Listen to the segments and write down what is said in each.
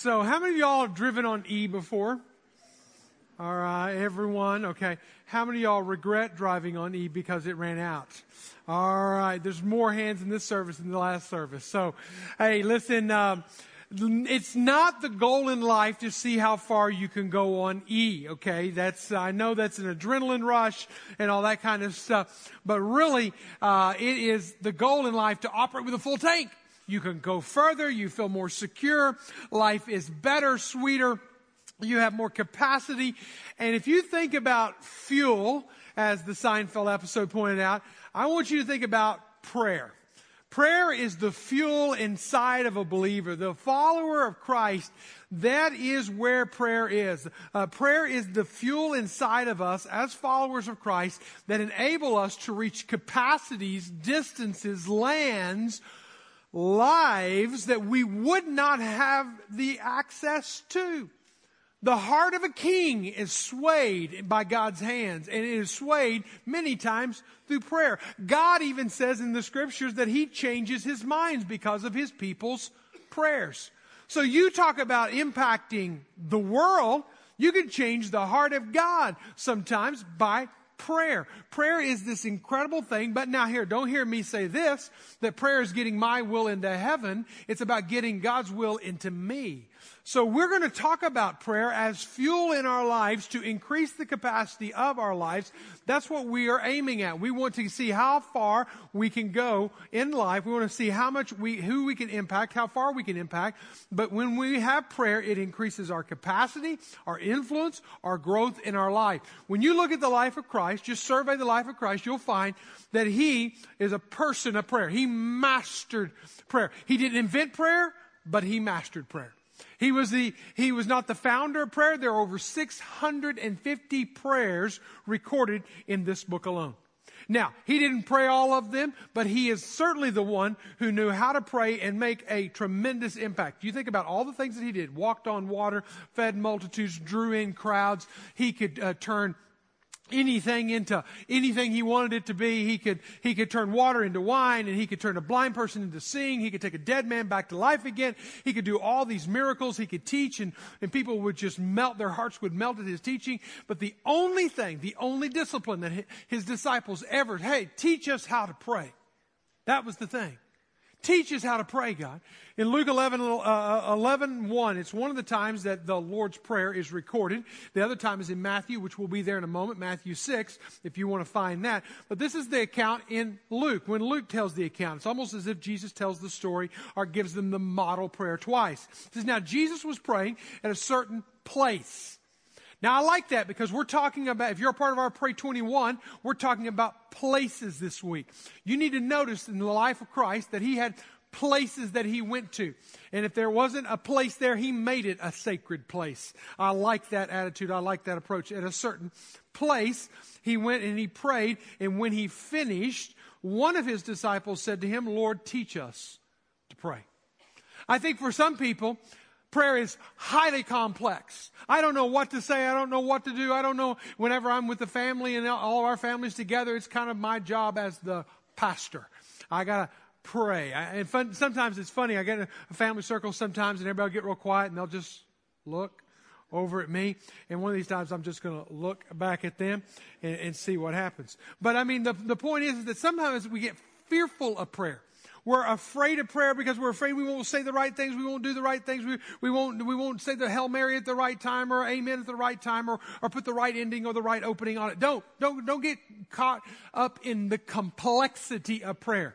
So, how many of y'all have driven on E before? All right, everyone. Okay. How many of y'all regret driving on E because it ran out? All right. There's more hands in this service than the last service. So, hey, listen, um, it's not the goal in life to see how far you can go on E, okay? That's, I know that's an adrenaline rush and all that kind of stuff, but really, uh, it is the goal in life to operate with a full tank. You can go further. You feel more secure. Life is better, sweeter. You have more capacity. And if you think about fuel, as the Seinfeld episode pointed out, I want you to think about prayer. Prayer is the fuel inside of a believer, the follower of Christ. That is where prayer is. Uh, prayer is the fuel inside of us as followers of Christ that enable us to reach capacities, distances, lands, lives that we would not have the access to. The heart of a king is swayed by God's hands, and it is swayed many times through prayer. God even says in the scriptures that he changes his minds because of his people's prayers. So you talk about impacting the world, you can change the heart of God sometimes by prayer. Prayer is this incredible thing, but now here, don't hear me say this, that prayer is getting my will into heaven. It's about getting God's will into me. So we're going to talk about prayer as fuel in our lives to increase the capacity of our lives. That's what we are aiming at. We want to see how far we can go in life. We want to see how much we, who we can impact, how far we can impact. But when we have prayer, it increases our capacity, our influence, our growth in our life. When you look at the life of Christ, just survey the life of Christ, you'll find that he is a person of prayer. He mastered prayer. He didn't invent prayer, but he mastered prayer. He was the, he was not the founder of prayer. There are over 650 prayers recorded in this book alone. Now, he didn't pray all of them, but he is certainly the one who knew how to pray and make a tremendous impact. You think about all the things that he did. Walked on water, fed multitudes, drew in crowds. He could uh, turn anything into anything he wanted it to be. He could, he could turn water into wine and he could turn a blind person into seeing. He could take a dead man back to life again. He could do all these miracles. He could teach and, and people would just melt, their hearts would melt at his teaching. But the only thing, the only discipline that his disciples ever, hey, teach us how to pray. That was the thing. Teach us how to pray, God. In Luke 11, uh, 11 1, it's one of the times that the Lord's Prayer is recorded. The other time is in Matthew, which will be there in a moment, Matthew 6, if you want to find that. But this is the account in Luke. When Luke tells the account, it's almost as if Jesus tells the story or gives them the model prayer twice. It says, Now Jesus was praying at a certain place. Now I like that because we're talking about, if you're a part of our Pray 21, we're talking about places this week. You need to notice in the life of Christ that he had places that he went to. And if there wasn't a place there, he made it a sacred place. I like that attitude. I like that approach. At a certain place, he went and he prayed. And when he finished, one of his disciples said to him, Lord, teach us to pray. I think for some people, Prayer is highly complex. I don't know what to say. I don't know what to do. I don't know. Whenever I'm with the family and all of our families together, it's kind of my job as the pastor. I gotta pray. I, and fun, sometimes it's funny. I get in a family circle sometimes and everybody will get real quiet and they'll just look over at me. And one of these times I'm just going to look back at them and, and, see what happens. But I mean, the, the point is that sometimes we get fearful of prayer. We're afraid of prayer because we're afraid we won't say the right things. We won't do the right things. We, we won't, we won't say the Hail Mary at the right time or Amen at the right time or, or put the right ending or the right opening on it. Don't, don't, don't get caught up in the complexity of prayer.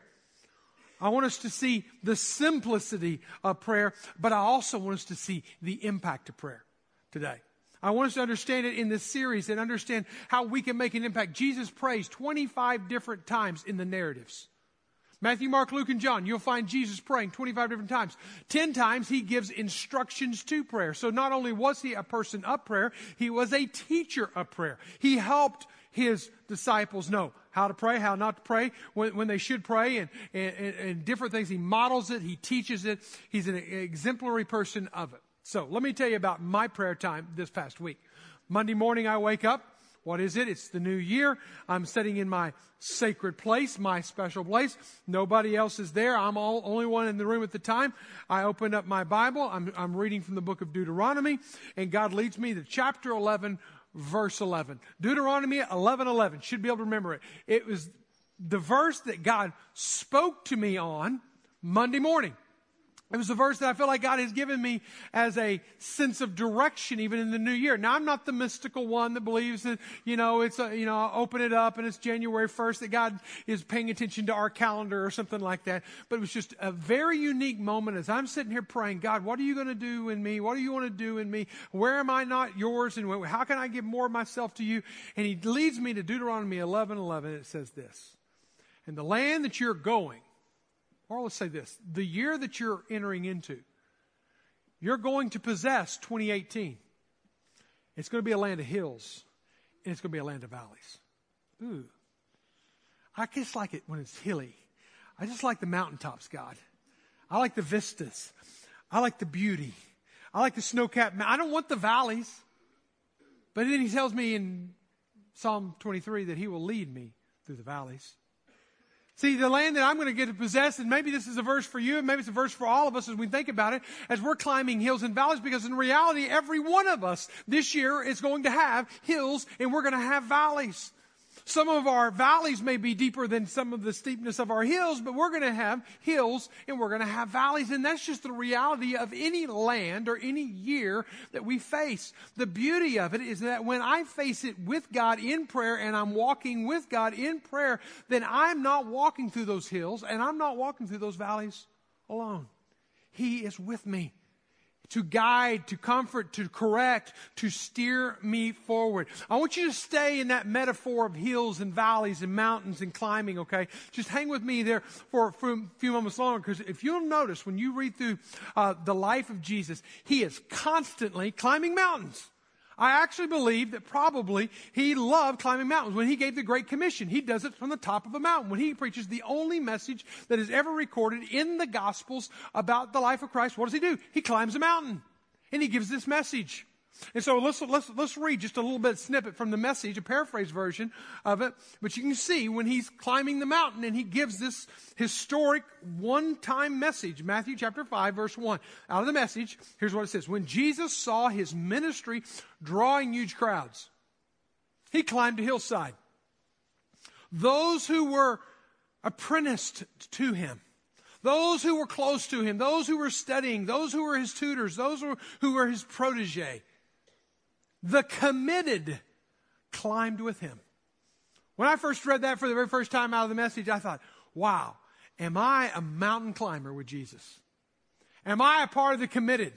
I want us to see the simplicity of prayer, but I also want us to see the impact of prayer today. I want us to understand it in this series and understand how we can make an impact. Jesus prays 25 different times in the narratives. Matthew, Mark, Luke, and John, you'll find Jesus praying 25 different times. 10 times he gives instructions to prayer. So not only was he a person of prayer, he was a teacher of prayer. He helped his disciples know how to pray, how not to pray, when, when they should pray, and, and, and different things. He models it, he teaches it. He's an exemplary person of it. So let me tell you about my prayer time this past week. Monday morning, I wake up What is it? It's the new year. I'm sitting in my sacred place, my special place. Nobody else is there. I'm all, only one in the room at the time. I open up my Bible. I'm, I'm reading from the book of Deuteronomy, and God leads me to chapter 11, verse 11. Deuteronomy 11, 11. Should be able to remember it. It was the verse that God spoke to me on Monday morning. It was a verse that I feel like God has given me as a sense of direction even in the new year. Now I'm not the mystical one that believes that, you know, it's a, you know, open it up and it's January 1st that God is paying attention to our calendar or something like that. But it was just a very unique moment as I'm sitting here praying, God, what are you going to do in me? What do you want to do in me? Where am I not yours? And how can I give more of myself to you? And he leads me to Deuteronomy 11, 11. It says this, and the land that you're going, or let's say this the year that you're entering into, you're going to possess 2018. It's going to be a land of hills, and it's going to be a land of valleys. Ooh. I just like it when it's hilly. I just like the mountaintops, God. I like the vistas. I like the beauty. I like the snow capped I don't want the valleys. But then he tells me in Psalm 23 that he will lead me through the valleys. See, the land that I'm going to get to possess, and maybe this is a verse for you, and maybe it's a verse for all of us as we think about it, as we're climbing hills and valleys, because in reality, every one of us this year is going to have hills and we're going to have valleys. Some of our valleys may be deeper than some of the steepness of our hills, but we're going to have hills and we're going to have valleys. And that's just the reality of any land or any year that we face. The beauty of it is that when I face it with God in prayer and I'm walking with God in prayer, then I'm not walking through those hills and I'm not walking through those valleys alone. He is with me to guide, to comfort, to correct, to steer me forward. I want you to stay in that metaphor of hills and valleys and mountains and climbing, okay? Just hang with me there for, a few moments longer because if you'll notice when you read through uh, the life of Jesus, he is constantly climbing mountains. I actually believe that probably he loved climbing mountains. When he gave the Great Commission, he does it from the top of a mountain. When he preaches the only message that is ever recorded in the Gospels about the life of Christ, what does he do? He climbs a mountain and he gives this message. And so let's, let's, let's read just a little bit snippet from the message, a paraphrase version of it. But you can see when he's climbing the mountain and he gives this historic one-time message, Matthew chapter 5 verse 1. Out of the message, here's what it says. When Jesus saw his ministry drawing huge crowds, he climbed a hillside. Those who were apprenticed to him, those who were close to him, those who were studying, those who were his tutors, those who were his protege, the committed climbed with him. When I first read that for the very first time out of the message, I thought, wow, am I a mountain climber with Jesus? Am I a part of the committed?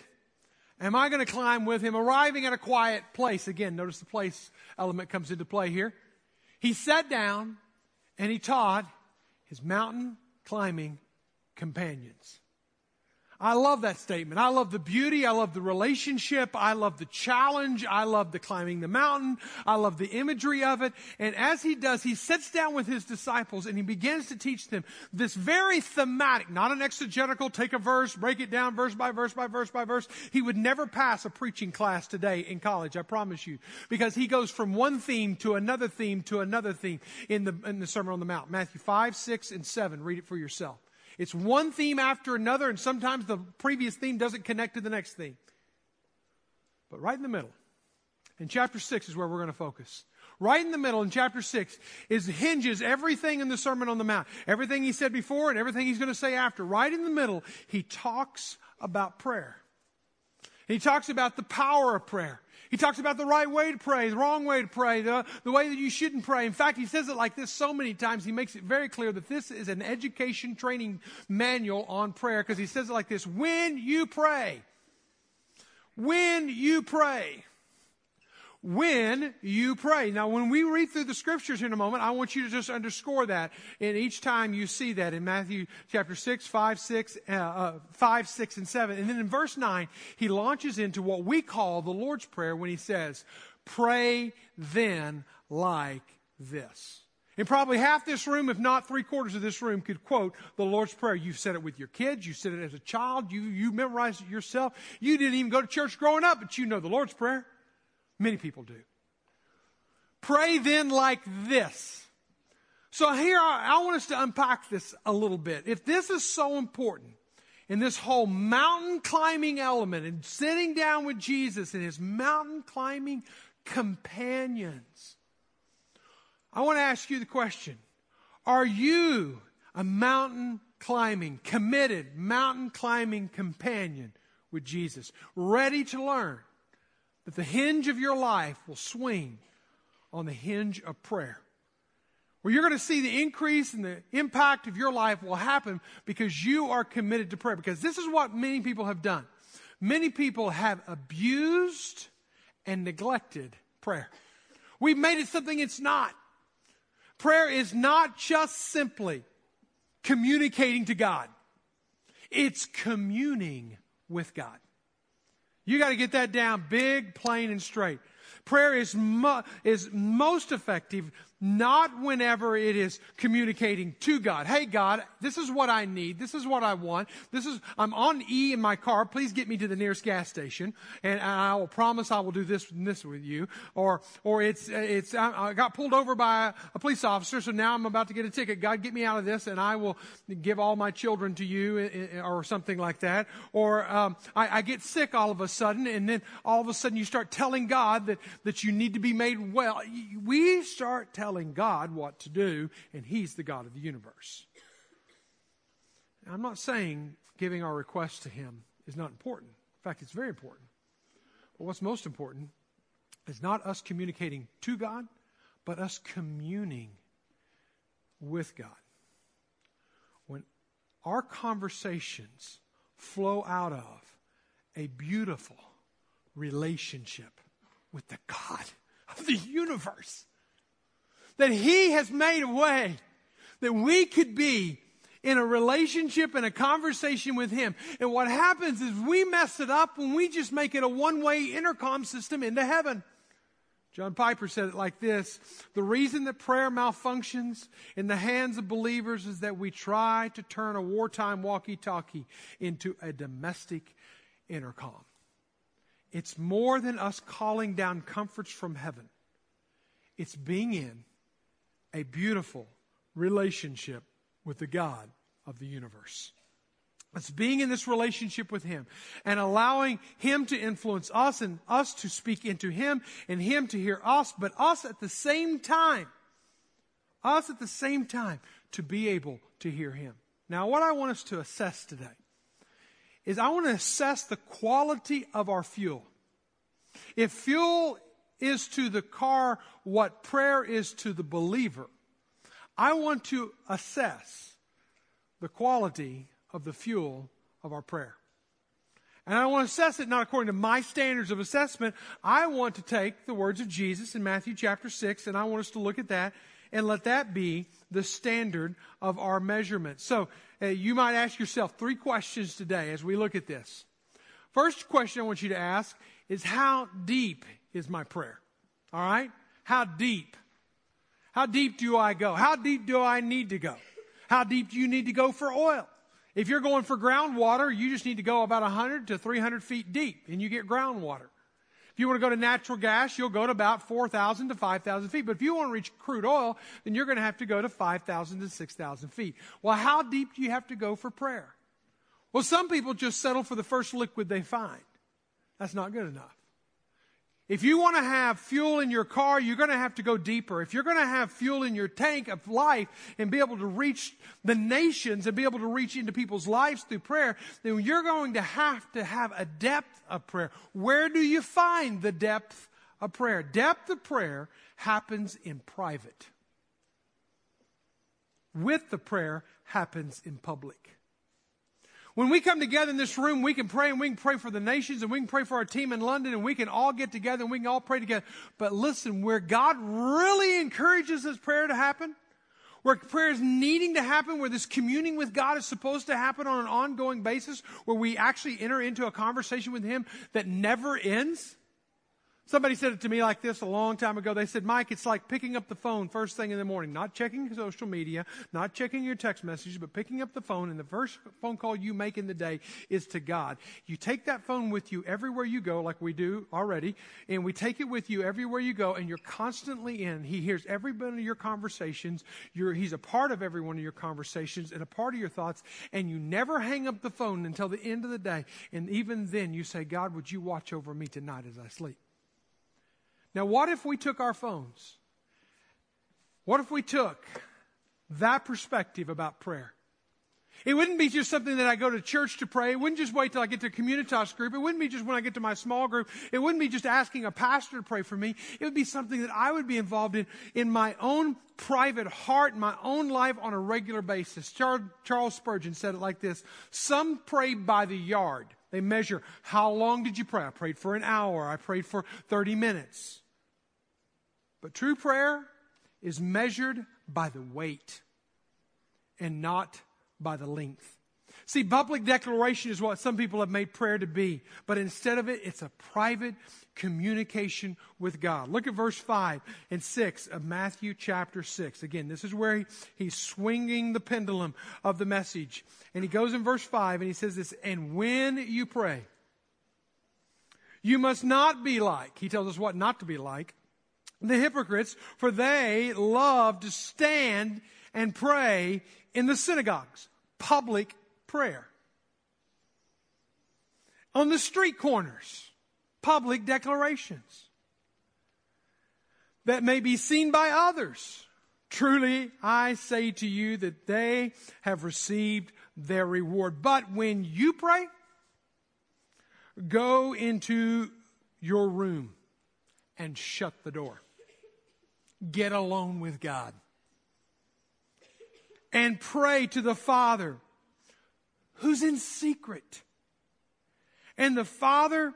Am I going to climb with him, arriving at a quiet place? Again, notice the place element comes into play here. He sat down and he taught his mountain climbing companions. I love that statement. I love the beauty. I love the relationship. I love the challenge. I love the climbing the mountain. I love the imagery of it. And as he does, he sits down with his disciples and he begins to teach them this very thematic, not an exegetical, take a verse, break it down verse by verse by verse by verse. He would never pass a preaching class today in college, I promise you, because he goes from one theme to another theme to another theme in the, in the Sermon on the Mount. Matthew 5, 6, and 7. Read it for yourself. It's one theme after another, and sometimes the previous theme doesn't connect to the next theme. But right in the middle, in chapter 6 is where we're going to focus. Right in the middle, in chapter 6, is hinges everything in the Sermon on the Mount. Everything he said before and everything he's going to say after. Right in the middle, he talks about prayer. He talks about the power of prayer. He talks about the right way to pray, the wrong way to pray, the, the way that you shouldn't pray. In fact, he says it like this so many times, he makes it very clear that this is an education training manual on prayer because he says it like this When you pray, when you pray, when you pray. Now, when we read through the scriptures in a moment, I want you to just underscore that. And each time you see that in Matthew chapter 6, 5, 6, uh, uh, 5, 6, and 7. And then in verse 9, he launches into what we call the Lord's Prayer when he says, Pray then like this. And probably half this room, if not three quarters of this room, could quote the Lord's Prayer. You've said it with your kids. You said it as a child. You, you memorized it yourself. You didn't even go to church growing up, but you know the Lord's Prayer. Many people do. Pray then like this. So here, I, I want us to unpack this a little bit. If this is so important, in this whole mountain climbing element and sitting down with Jesus and his mountain climbing companions, I want to ask you the question Are you a mountain climbing, committed mountain climbing companion with Jesus, ready to learn that the hinge of your life will swing on the hinge of prayer? Where you're going to see the increase and the impact of your life will happen because you are committed to prayer. Because this is what many people have done. Many people have abused and neglected prayer. We've made it something it's not. Prayer is not just simply communicating to God. It's communing with God. You got to get that down big, plain, and straight. Prayer is, mo- is most effective not whenever it is communicating to God. Hey, God, this is what I need. This is what I want. This is, I'm on E in my car. Please get me to the nearest gas station. And I will promise I will do this and this with you. Or, or it's, it's, I got pulled over by a police officer, so now I'm about to get a ticket. God, get me out of this and I will give all my children to you eh, eh, or something like that. Or, um, I, I get sick all of a sudden and then all of a sudden you start telling God that, that you need to be made well. We start telling telling God what to do, and He's the God of the universe. Now, I'm not saying giving our request to Him is not important. In fact, it's very important. But what's most important is not us communicating to God, but us communing with God. When our conversations flow out of a beautiful relationship with the God of the universe, that He has made a way that we could be in a relationship and a conversation with Him. And what happens is we mess it up when we just make it a one way intercom system into heaven. John Piper said it like this The reason that prayer malfunctions in the hands of believers is that we try to turn a wartime walkie talkie into a domestic intercom. It's more than us calling down comforts from heaven, it's being in a beautiful relationship with the God of the universe. It's being in this relationship with Him and allowing Him to influence us and us to speak into Him and Him to hear us, but us at the same time, us at the same time to be able to hear Him. Now, what I want us to assess today is I want to assess the quality of our fuel. If fuel is to the car what prayer is to the believer, I want to assess the quality of the fuel of our prayer. And I want to assess it not according to my standards of assessment. I want to take the words of Jesus in Matthew chapter 6, and I want us to look at that and let that be the standard of our measurement. So uh, you might ask yourself three questions today as we look at this. First question I want you to ask is how deep is my prayer. All right? How deep? How deep do I go? How deep do I need to go? How deep do you need to go for oil? If you're going for groundwater, you just need to go about 100 to 300 feet deep and you get groundwater. If you want to go to natural gas, you'll go to about 4,000 to 5,000 feet. But if you want to reach crude oil, then you're going to have to go to 5,000 to 6,000 feet. Well, how deep do you have to go for prayer? Well, some people just settle for the first liquid they find. That's not good enough. If you want to have fuel in your car, you're going to have to go deeper. If you're going to have fuel in your tank of life and be able to reach the nations and be able to reach into people's lives through prayer, then you're going to have to have a depth of prayer. Where do you find the depth of prayer? Depth of prayer happens in private. With the prayer happens in public. When we come together in this room, we can pray and we can pray for the nations and we can pray for our team in London and we can all get together and we can all pray together. But listen, where God really encourages this prayer to happen, where prayer is needing to happen, where this communing with God is supposed to happen on an ongoing basis, where we actually enter into a conversation with Him that never ends, Somebody said it to me like this a long time ago. They said, Mike, it's like picking up the phone first thing in the morning, not checking social media, not checking your text messages, but picking up the phone, and the first phone call you make in the day is to God. You take that phone with you everywhere you go, like we do already, and we take it with you everywhere you go, and you're constantly in. He hears every one of your conversations. You're, he's a part of every one of your conversations and a part of your thoughts, and you never hang up the phone until the end of the day. And even then, you say, God, would you watch over me tonight as I sleep? Now, what if we took our phones? What if we took that perspective about prayer? It wouldn't be just something that I go to church to pray. It wouldn't just wait till I get to a communitas group. It wouldn't be just when I get to my small group. It wouldn't be just asking a pastor to pray for me. It would be something that I would be involved in in my own private heart, my own life on a regular basis. Charles Spurgeon said it like this. Some pray by the yard. They measure how long did you pray? I prayed for an hour. I prayed for 30 minutes. But true prayer is measured by the weight and not by the length. See, public declaration is what some people have made prayer to be, but instead of it, it's a private communication with God. Look at verse 5 and 6 of Matthew chapter 6. Again, this is where he, he's swinging the pendulum of the message. And he goes in verse 5 and he says this, and when you pray, you must not be like, he tells us what not to be like, the hypocrites, for they love to stand and pray in the synagogues, public prayer. On the street corners, public declarations that may be seen by others. Truly, I say to you that they have received their reward. But when you pray, go into your room and shut the door get alone with God and pray to the Father who's in secret. And the Father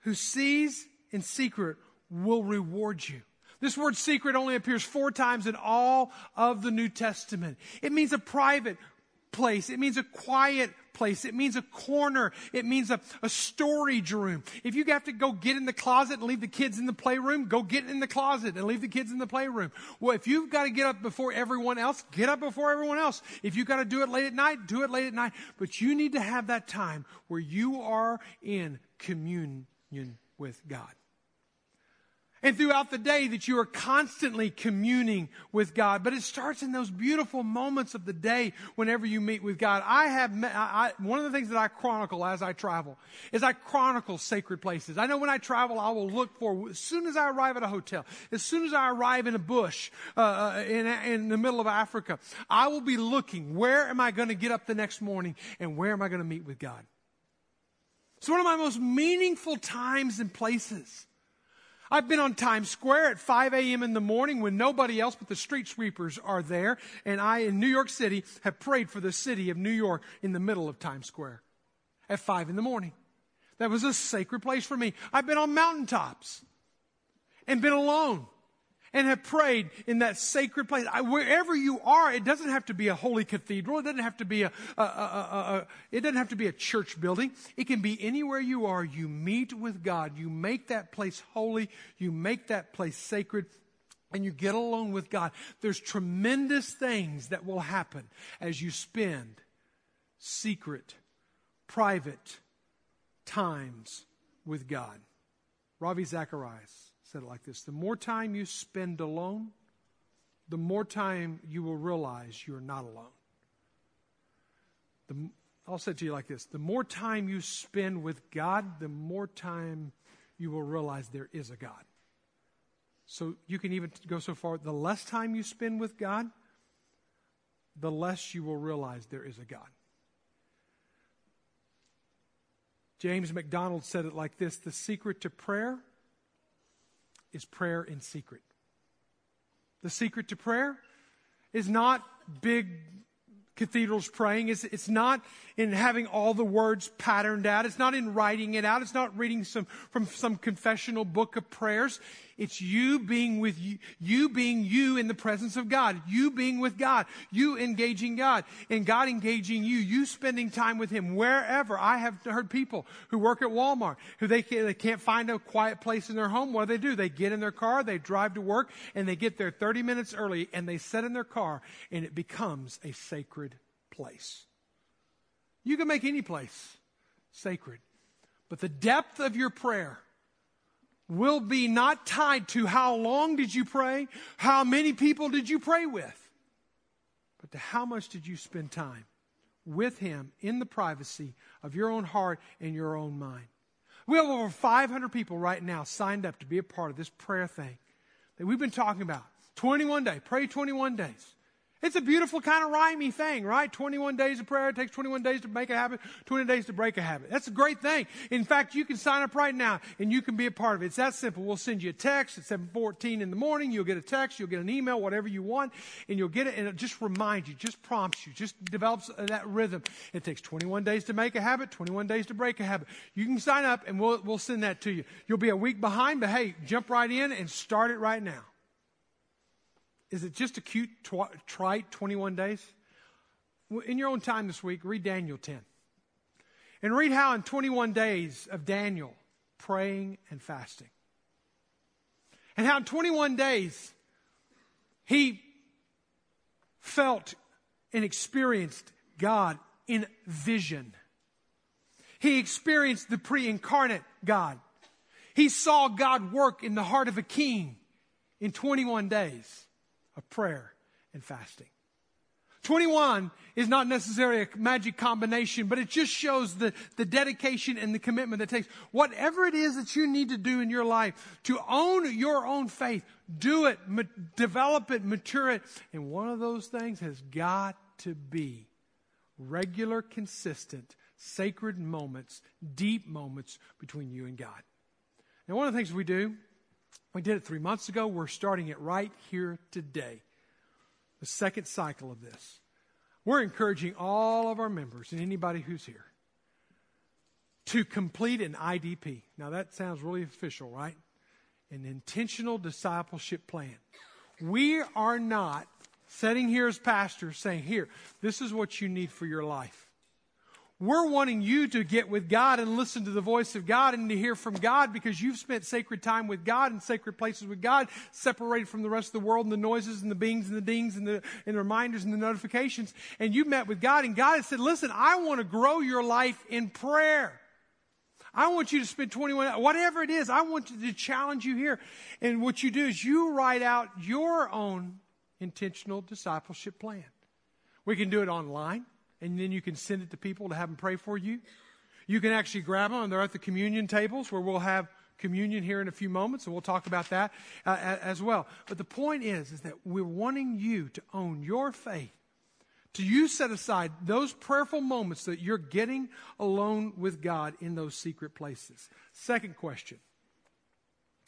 who sees in secret will reward you. This word secret only appears four times in all of the New Testament. It means a private place. It means a quiet place. It means a corner. It means a, a storage room. If you have to go get in the closet and leave the kids in the playroom, go get in the closet and leave the kids in the playroom. Well, if you've got to get up before everyone else, get up before everyone else. If you've got to do it late at night, do it late at night. But you need to have that time where you are in communion with God and throughout the day that you are constantly communing with God. But it starts in those beautiful moments of the day whenever you meet with God. I have, met, I, one of the things that I chronicle as I travel is I chronicle sacred places. I know when I travel, I will look for, as soon as I arrive at a hotel, as soon as I arrive in a bush, uh, uh in, in the middle of Africa, I will be looking, where am I going to get up the next morning and where am I going to meet with God? It's one of my most meaningful times and places. I've been on Times Square at 5 a.m. in the morning when nobody else but the street sweepers are there. And I, in New York City, have prayed for the city of New York in the middle of Times Square at 5 in the morning. That was a sacred place for me. I've been on mountaintops and been alone and have prayed in that sacred place. I, wherever you are, it doesn't have to be a holy cathedral. It doesn't have to be a, a, a, it doesn't have to be a church building. It can be anywhere you are. You meet with God. You make that place holy. You make that place sacred and you get alone with God. There's tremendous things that will happen as you spend secret, private times with God. Ravi Zacharias said it like this The more time you spend alone, the more time you will realize you're not alone. The, I'll say it to you like this the more time you spend with God, the more time you will realize there is a God. So you can even go so far the less time you spend with God, the less you will realize there is a God. James MacDonald said it like this The secret to prayer is prayer in secret. The secret to prayer is not big cathedrals praying. It's, it's not in having all the words patterned out. It's not in writing it out. It's not reading some, from some confessional book of prayers. It's you being with you, you being you in the presence of God, you being with God, you engaging God, and God engaging you, you spending time with Him wherever. I have heard people who work at Walmart who they, can, they can't find a quiet place in their home. What do they do? They get in their car, they drive to work, and they get there 30 minutes early, and they sit in their car, and it becomes a sacred place. You can make any place sacred. But the depth of your prayer will be not tied to how long did you pray, how many people did you pray with, but to how much did you spend time with Him in the privacy of your own heart and your own mind. We have over 500 people right now signed up to be a part of this prayer thing that we've been talking about. 21 day, pray 21 days. It's a beautiful kind of rhymey thing, right? 21 days of prayer. It takes 21 days to make a habit, 20 days to break a habit. That's a great thing. In fact, you can sign up right now and you can be a part of it. It's that simple. We'll send you a text at 714 in the morning. You'll get a text. You'll get an email, whatever you want, and you'll get it and it just reminds you, just prompts you, just develops that rhythm. It takes 21 days to make a habit, 21 days to break a habit. You can sign up and we'll, we'll send that to you. You'll be a week behind, but hey, jump right in and start it right now. Is it just a cute, tw- trite 21 days? In your own time this week, read Daniel 10. And read how in 21 days of Daniel praying and fasting. And how in 21 days he felt and experienced God in vision. He experienced the pre incarnate God. He saw God work in the heart of a king in 21 days of prayer and fasting. 21 is not necessarily a magic combination, but it just shows the, the dedication and the commitment that takes. Whatever it is that you need to do in your life to own your own faith, do it, ma- develop it, mature it. And one of those things has got to be regular, consistent, sacred moments, deep moments between you and God. Now, one of the things we do we did it three months ago. We're starting it right here today. The second cycle of this. We're encouraging all of our members and anybody who's here to complete an IDP. Now, that sounds really official, right? An intentional discipleship plan. We are not sitting here as pastors saying, Here, this is what you need for your life. We're wanting you to get with God and listen to the voice of God and to hear from God because you've spent sacred time with God and sacred places with God, separated from the rest of the world and the noises and the bings and the dings and the, and the reminders and the notifications. And you met with God and God has said, listen, I want to grow your life in prayer. I want you to spend 21 hours, whatever it is, I want to challenge you here. And what you do is you write out your own intentional discipleship plan. We can do it online and then you can send it to people to have them pray for you. You can actually grab them, and they're at the communion tables where we'll have communion here in a few moments, and we'll talk about that uh, as well. But the point is, is that we're wanting you to own your faith, to you set aside those prayerful moments that you're getting alone with God in those secret places. Second question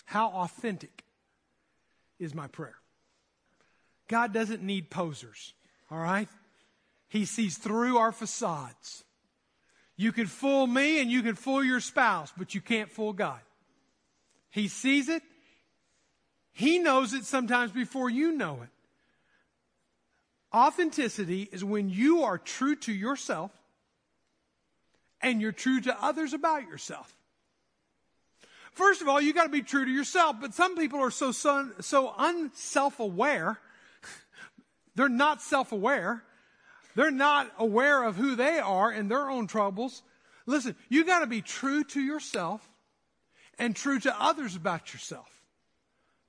How authentic is my prayer? God doesn't need posers, all right? He sees through our facades. You can fool me and you can fool your spouse, but you can't fool God. He sees it. He knows it sometimes before you know it. Authenticity is when you are true to yourself and you're true to others about yourself. First of all, you got to be true to yourself, but some people are so, so, so unself aware. They're not self aware they're not aware of who they are and their own troubles. Listen, you got to be true to yourself and true to others about yourself.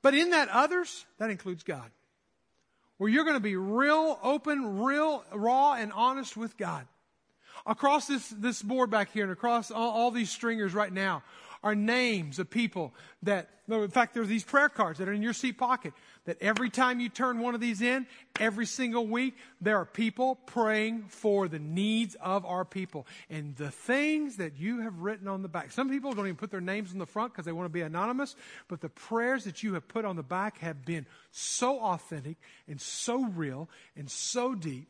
But in that others, that includes God. Where you're going to be real open, real raw and honest with God. Across this, this board back here and across all, all these stringers right now are names of people that, in fact, there are these prayer cards that are in your seat pocket that every time you turn one of these in, every single week, there are people praying for the needs of our people. And the things that you have written on the back. Some people don't even put their names on the front because they want to be anonymous, but the prayers that you have put on the back have been so authentic and so real and so deep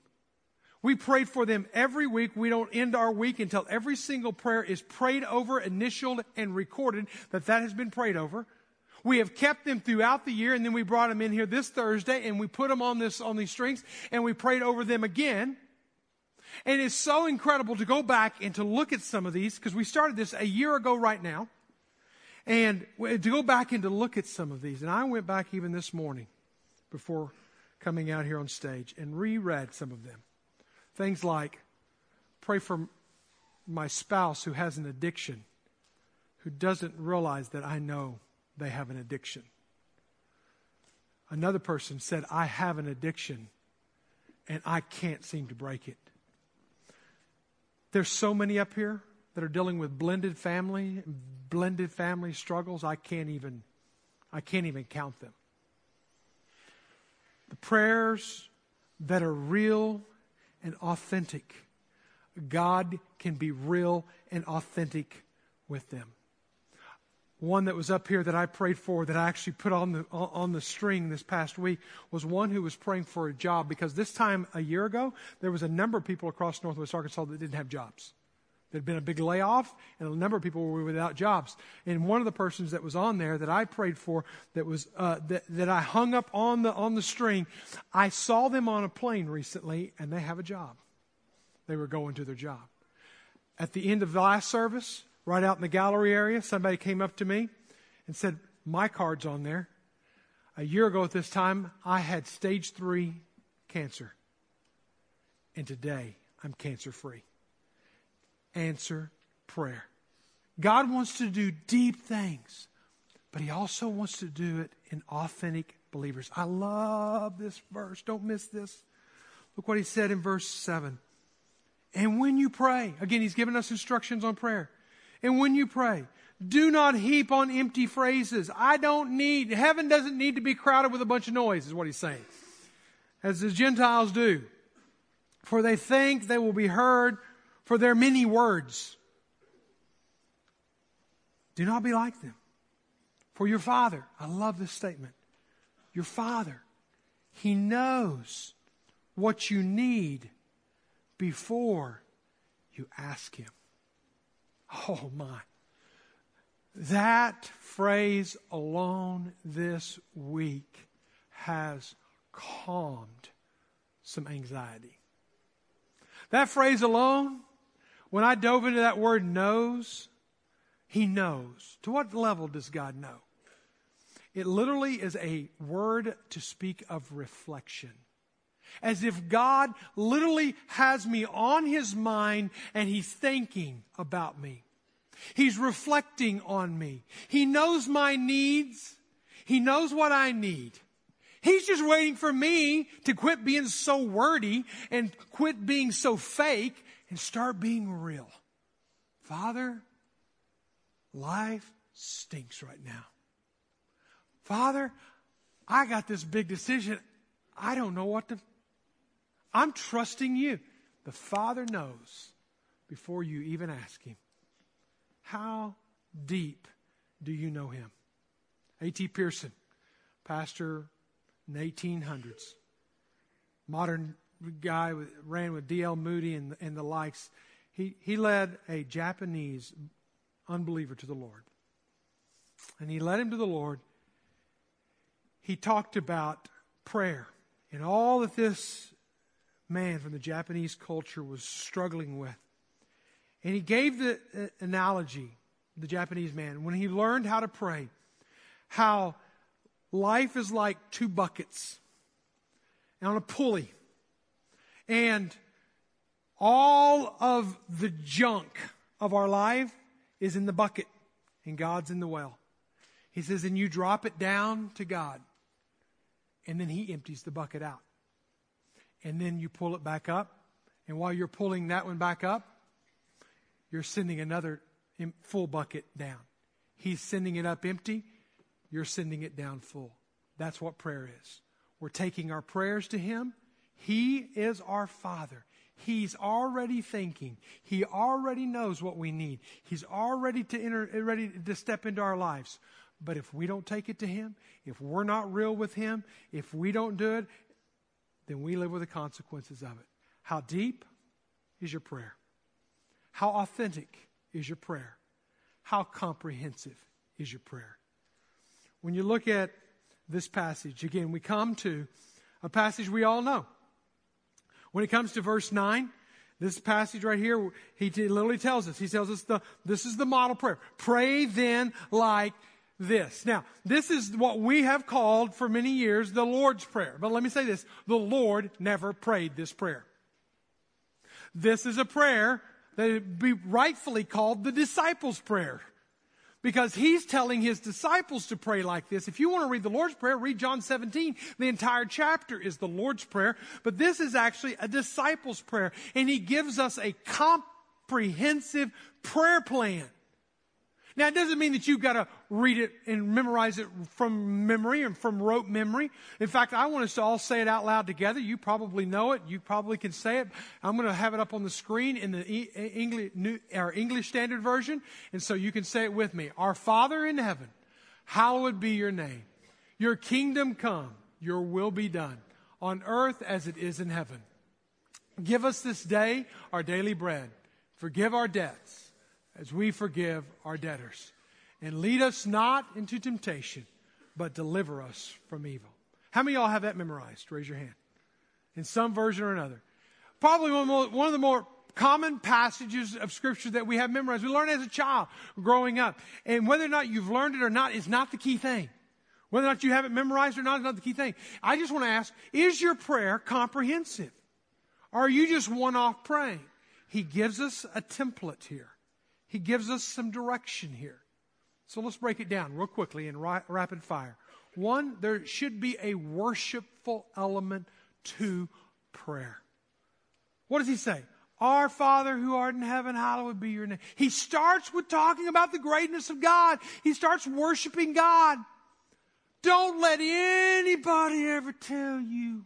we prayed for them every week. We don't end our week until every single prayer is prayed over, initialed, and recorded that that has been prayed over. We have kept them throughout the year, and then we brought them in here this Thursday, and we put them on this on these strings, and we prayed over them again. And it's so incredible to go back and to look at some of these because we started this a year ago right now, and to go back and to look at some of these. And I went back even this morning before coming out here on stage and reread some of them. Things like, pray for my spouse who has an addiction, who doesn't realize that I know they have an addiction. Another person said, I have an addiction and I can't seem to break it. There's so many up here that are dealing with blended family, blended family struggles. I can't even, I can't even count them. The prayers that are real and authentic, God can be real and authentic with them. One that was up here that I prayed for that I actually put on the on the string this past week was one who was praying for a job because this time a year ago there was a number of people across Northwest Arkansas that didn't have jobs. There'd been a big layoff, and a number of people were without jobs. And one of the persons that was on there that I prayed for, that was uh, that, that I hung up on the on the string, I saw them on a plane recently, and they have a job. They were going to their job. At the end of the last service, right out in the gallery area, somebody came up to me and said, "My card's on there." A year ago at this time, I had stage three cancer, and today I'm cancer free answer prayer. God wants to do deep things, but He also wants to do it in authentic believers. I love this verse. Don't miss this. Look what He said in verse 7. And when you pray, again, He's given us instructions on prayer. And when you pray, do not heap on empty phrases. I don't need, heaven doesn't need to be crowded with a bunch of noise, is what He's saying. As the Gentiles do. For they think they will be heard for their many words. Do not be like them. For your Father, I love this statement. Your Father, He knows what you need before you ask Him. Oh my. That phrase alone this week has calmed some anxiety. That phrase alone when I dove into that word knows, he knows. To what level does God know? It literally is a word to speak of reflection. As if God literally has me on his mind and he's thinking about me. He's reflecting on me. He knows my needs. He knows what I need. He's just waiting for me to quit being so wordy and quit being so fake and start being real. Father, life stinks right now. Father, I got this big decision. I don't know what to. I'm trusting you. The Father knows before you even ask Him. How deep do you know Him? A.T. Pierson, pastor in the 1800s, modern guy with, ran with D.L. Moody and, and the likes. He, he led a Japanese unbeliever to the Lord. And he led him to the Lord. He talked about prayer and all that this man from the Japanese culture was struggling with. And he gave the uh, analogy, the Japanese man, when he learned how to pray, how life is like two buckets on a pulley. And all of the junk of our life is in the bucket, and God's in the well. He says, and you drop it down to God, and then He empties the bucket out. And then you pull it back up, and while you're pulling that one back up, you're sending another full bucket down. He's sending it up empty, you're sending it down full. That's what prayer is. We're taking our prayers to Him he is our Father. He's already thinking. He already knows what we need. He's already to enter, ready to step into our lives. But if we don't take it to Him, if we're not real with Him, if we don't do it, then we live with the consequences of it. How deep is your prayer? How authentic is your prayer? How comprehensive is your prayer? when you look at this passage, again, we come to a passage we all know. When it comes to verse 9, this passage right here, he literally tells us, he tells us the, this is the model prayer. Pray then like this. Now, this is what we have called for many years the Lord's Prayer. But let me say this the Lord never prayed this prayer. This is a prayer that would be rightfully called the disciples' prayer. Because he's telling his disciples to pray like this. If you want to read the Lord's Prayer, read John 17. The entire chapter is the Lord's Prayer. But this is actually a disciples' prayer. And he gives us a comprehensive prayer plan. Now, it doesn't mean that you've got to read it and memorize it from memory and from rote memory. In fact, I want us to all say it out loud together. You probably know it. You probably can say it. I'm going to have it up on the screen in the English, our English Standard Version. And so you can say it with me. Our Father in heaven, hallowed be your name. Your kingdom come, your will be done on earth as it is in heaven. Give us this day our daily bread. Forgive our debts as we forgive our debtors. And lead us not into temptation, but deliver us from evil. How many of y'all have that memorized? Raise your hand. In some version or another. Probably one of, more, one of the more common passages of scripture that we have memorized. We learn as a child growing up. And whether or not you've learned it or not is not the key thing. Whether or not you have it memorized or not is not the key thing. I just want to ask, is your prayer comprehensive? Or are you just one off praying? He gives us a template here he gives us some direction here. So let's break it down real quickly in ra- rapid fire. One, there should be a worshipful element to prayer. What does he say? Our Father who art in heaven, hallowed be your name. He starts with talking about the greatness of God. He starts worshiping God. Don't let anybody ever tell you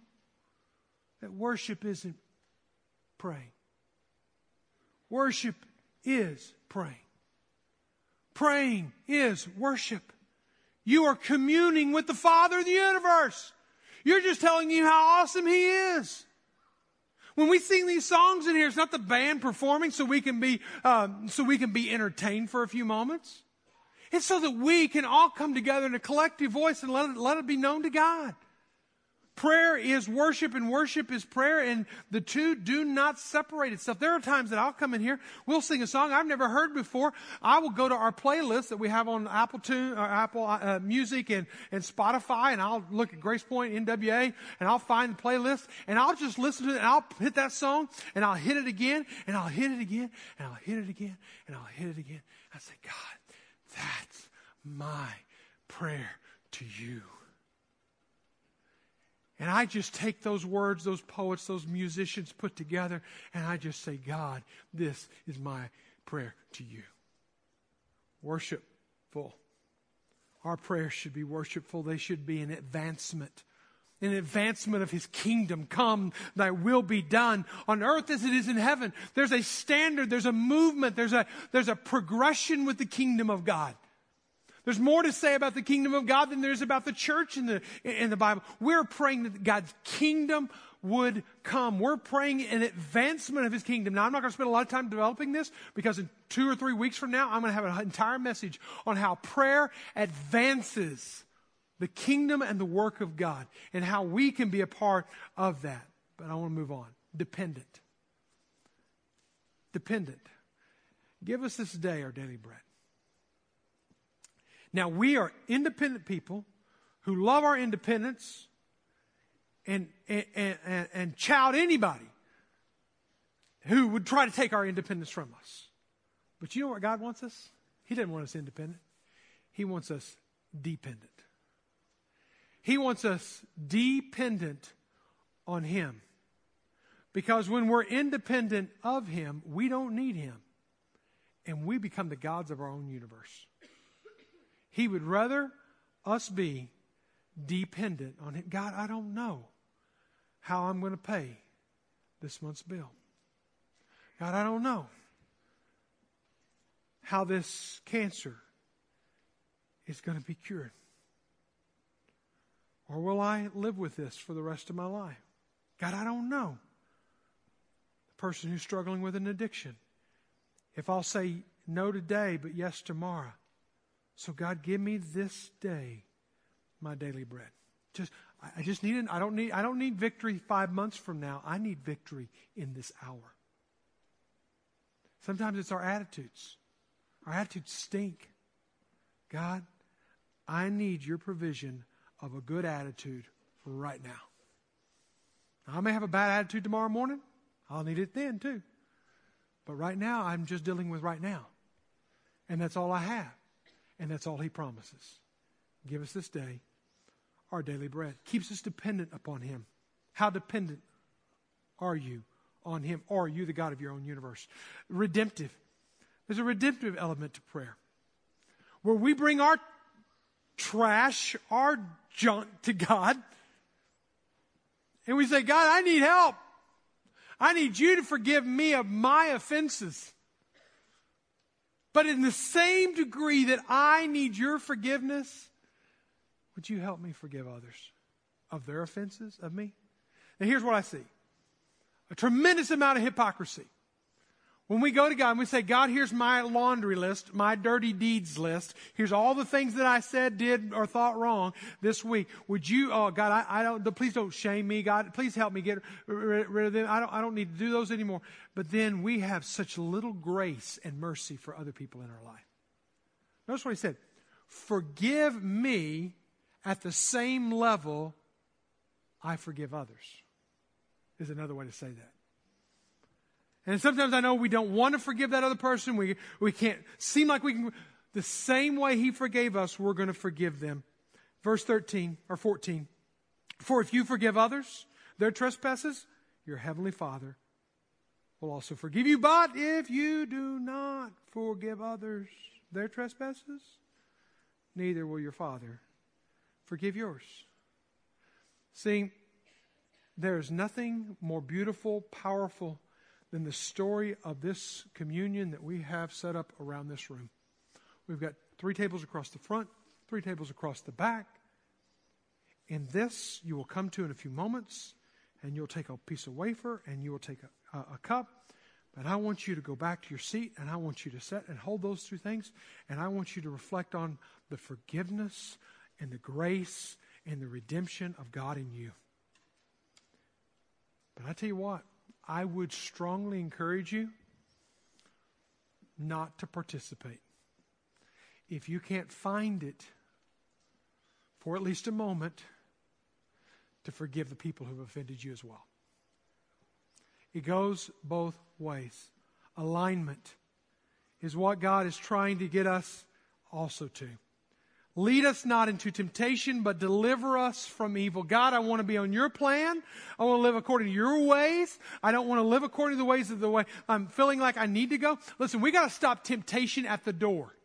that worship isn't praying. Worship is praying. Praying is worship. You are communing with the Father of the universe. You're just telling you how awesome He is. When we sing these songs in here, it's not the band performing so we can be um, so we can be entertained for a few moments. It's so that we can all come together in a collective voice and let it, let it be known to God. Prayer is worship and worship is prayer and the two do not separate itself. There are times that I'll come in here, we'll sing a song I've never heard before. I will go to our playlist that we have on Apple Tune, uh, Apple uh, Music and, and Spotify and I'll look at Grace Point NWA and I'll find the playlist and I'll just listen to it and I'll hit that song and I'll hit it again and I'll hit it again and I'll hit it again and I'll hit it again. I say, God, that's my prayer to you. And I just take those words, those poets, those musicians put together, and I just say, God, this is my prayer to you. Worshipful. Our prayers should be worshipful. They should be an advancement. An advancement of his kingdom. Come, thy will be done on earth as it is in heaven. There's a standard, there's a movement, there's a, there's a progression with the kingdom of God. There's more to say about the kingdom of God than there's about the church in the, in the Bible. We're praying that God's kingdom would come. We're praying an advancement of his kingdom. Now, I'm not going to spend a lot of time developing this because in two or three weeks from now, I'm going to have an entire message on how prayer advances the kingdom and the work of God and how we can be a part of that. But I want to move on. Dependent. Dependent. Give us this day our daily bread. Now, we are independent people who love our independence and, and, and, and anybody who would try to take our independence from us. But you know what God wants us? He doesn't want us independent. He wants us dependent. He wants us dependent on Him. Because when we're independent of Him, we don't need Him. And we become the gods of our own universe. He would rather us be dependent on Him. God, I don't know how I'm going to pay this month's bill. God, I don't know how this cancer is going to be cured. Or will I live with this for the rest of my life? God, I don't know. The person who's struggling with an addiction. If I'll say no today, but yes tomorrow. So, God, give me this day my daily bread. Just, I just need, an, I don't need, I don't need victory five months from now. I need victory in this hour. Sometimes it's our attitudes. Our attitudes stink. God, I need your provision of a good attitude right now. I may have a bad attitude tomorrow morning. I'll need it then too. But right now, I'm just dealing with right now. And that's all I have. And that's all he promises. Give us this day our daily bread. Keeps us dependent upon him. How dependent are you on him? Or are you the God of your own universe? Redemptive. There's a redemptive element to prayer. Where we bring our trash, our junk to God. And we say, God, I need help. I need you to forgive me of my offenses. But in the same degree that I need your forgiveness, would you help me forgive others of their offenses of me? Now, here's what I see a tremendous amount of hypocrisy. When we go to God and we say, God, here's my laundry list, my dirty deeds list. Here's all the things that I said, did, or thought wrong this week. Would you, oh God, I, I don't, please don't shame me, God. Please help me get rid, rid of them. I don't, I don't need to do those anymore. But then we have such little grace and mercy for other people in our life. Notice what he said. Forgive me at the same level I forgive others, is another way to say that. And sometimes I know we don't want to forgive that other person. We, we can't seem like we can. The same way he forgave us, we're going to forgive them. Verse 13 or 14. For if you forgive others their trespasses, your heavenly Father will also forgive you. But if you do not forgive others their trespasses, neither will your Father forgive yours. See, there is nothing more beautiful, powerful than the story of this communion that we have set up around this room. We've got three tables across the front, three tables across the back. In this, you will come to in a few moments, and you'll take a piece of wafer and you will take a, a, a cup. But I want you to go back to your seat, and I want you to set and hold those two things, and I want you to reflect on the forgiveness and the grace and the redemption of God in you. But I tell you what, I would strongly encourage you not to participate. If you can't find it for at least a moment, to forgive the people who have offended you as well. It goes both ways. Alignment is what God is trying to get us also to. Lead us not into temptation, but deliver us from evil. God, I want to be on your plan. I want to live according to your ways. I don't want to live according to the ways of the way I'm feeling like I need to go. Listen, we got to stop temptation at the door.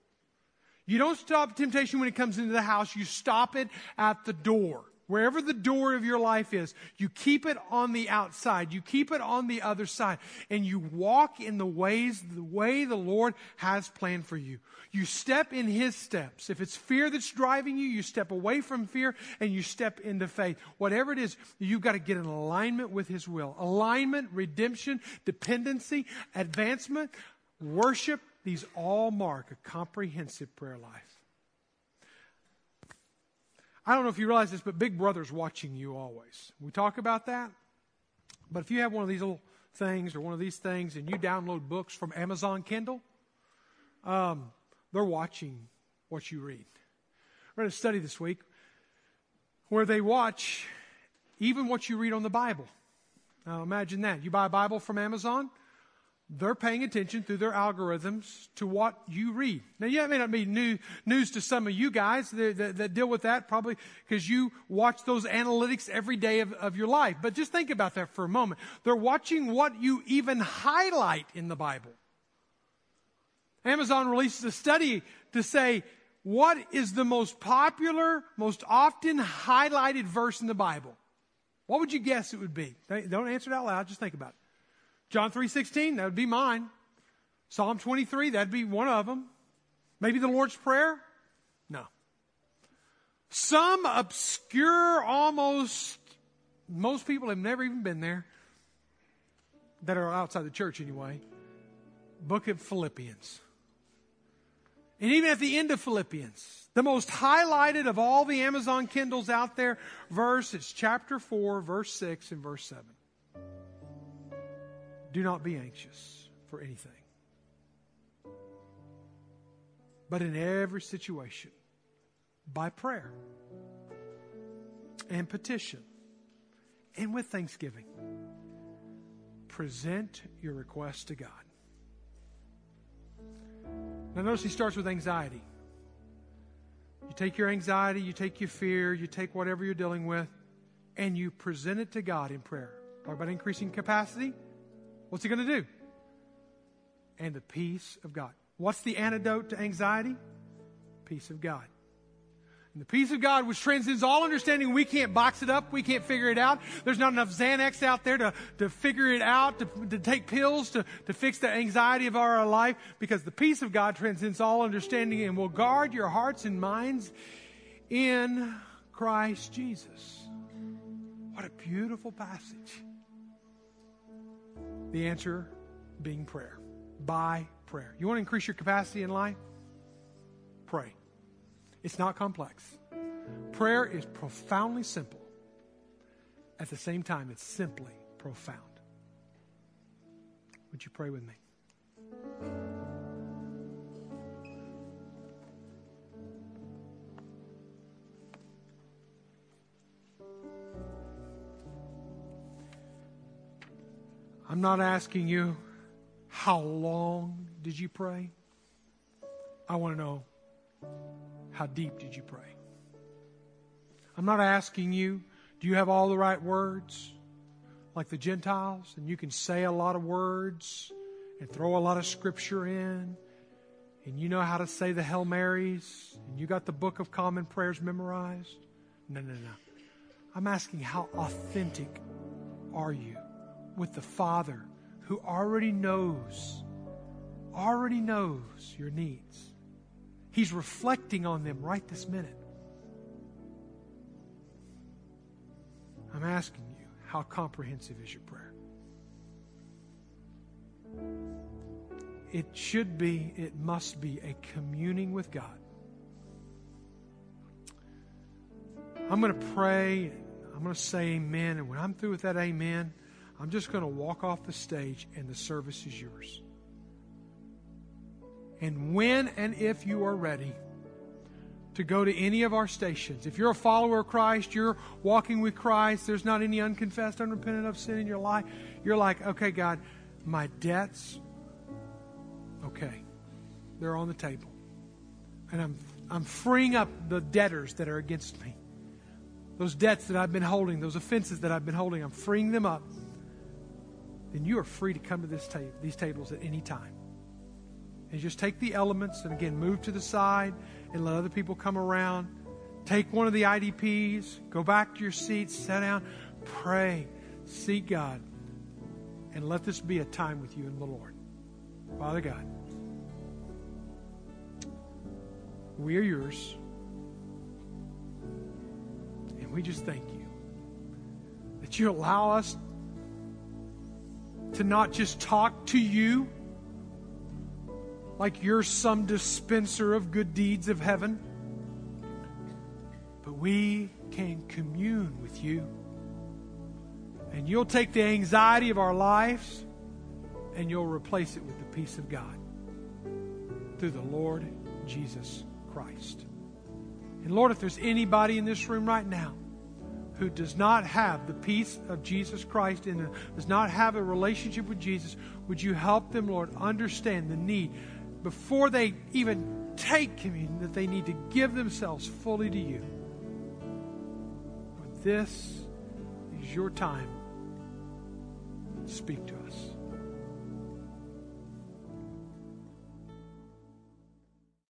You don't stop temptation when it comes into the house. You stop it at the door. Wherever the door of your life is, you keep it on the outside. You keep it on the other side. And you walk in the ways, the way the Lord has planned for you. You step in His steps. If it's fear that's driving you, you step away from fear and you step into faith. Whatever it is, you've got to get in alignment with His will. Alignment, redemption, dependency, advancement, worship, these all mark a comprehensive prayer life. I don't know if you realize this, but Big Brother's watching you always. We talk about that. But if you have one of these little things or one of these things and you download books from Amazon Kindle, um, they're watching what you read. I read a study this week where they watch even what you read on the Bible. Now imagine that. You buy a Bible from Amazon, they're paying attention through their algorithms to what you read. Now, yeah, it may not be new, news to some of you guys that, that, that deal with that probably because you watch those analytics every day of, of your life. But just think about that for a moment. They're watching what you even highlight in the Bible. Amazon releases a study to say, what is the most popular, most often highlighted verse in the Bible? What would you guess it would be? Don't answer it out loud, just think about it. John 3.16, that would be mine. Psalm 23, that'd be one of them. Maybe the Lord's Prayer? No. Some obscure, almost, most people have never even been there, that are outside the church anyway, book of Philippians. And even at the end of Philippians, the most highlighted of all the Amazon Kindles out there verse, it's chapter 4, verse 6 and verse 7. Do not be anxious for anything. But in every situation, by prayer and petition and with thanksgiving, present your request to God. Now, notice he starts with anxiety. You take your anxiety, you take your fear, you take whatever you're dealing with, and you present it to God in prayer. Talk about increasing capacity. What's he going to do? And the peace of God. What's the antidote to anxiety? Peace of God. And the peace of God, which transcends all understanding, we can't box it up. We can't figure it out. There's not enough Xanax out there to, to figure it out, to, to take pills to, to fix the anxiety of our life, because the peace of God transcends all understanding and will guard your hearts and minds in Christ Jesus. What a beautiful passage. The answer being prayer. By prayer. You want to increase your capacity in life? Pray. It's not complex. Prayer is profoundly simple. At the same time, it's simply profound. Would you pray with me? I'm not asking you how long did you pray? I want to know how deep did you pray? I'm not asking you, do you have all the right words like the Gentiles? And you can say a lot of words and throw a lot of scripture in. And you know how to say the Hail Marys. And you got the Book of Common Prayers memorized. No, no, no. I'm asking, how authentic are you with the Father who already knows, already knows your needs? He's reflecting on them right this minute. I'm asking you, how comprehensive is your prayer? It should be, it must be a communing with God. I'm going to pray. I'm going to say amen. And when I'm through with that amen, I'm just going to walk off the stage and the service is yours. And when and if you are ready to go to any of our stations, if you're a follower of Christ, you're walking with Christ, there's not any unconfessed, unrepentant of sin in your life, you're like, okay, God, my debts, okay, they're on the table. And I'm, I'm freeing up the debtors that are against me. Those debts that I've been holding, those offenses that I've been holding, I'm freeing them up. Then you are free to come to this ta- these tables at any time. And just take the elements and again move to the side and let other people come around. Take one of the IDPs, go back to your seats, sit down, pray, seek God, and let this be a time with you and the Lord. Father God, we are yours. And we just thank you that you allow us to not just talk to you like you're some dispenser of good deeds of heaven, but we can commune with you. And you'll take the anxiety of our lives and you'll replace it with the peace of God through the Lord Jesus Christ. And Lord, if there's anybody in this room right now who does not have the peace of Jesus Christ in them, does not have a relationship with Jesus, would you help them, Lord, understand the need before they even take communion, that they need to give themselves fully to you. For this is your time. Speak to us.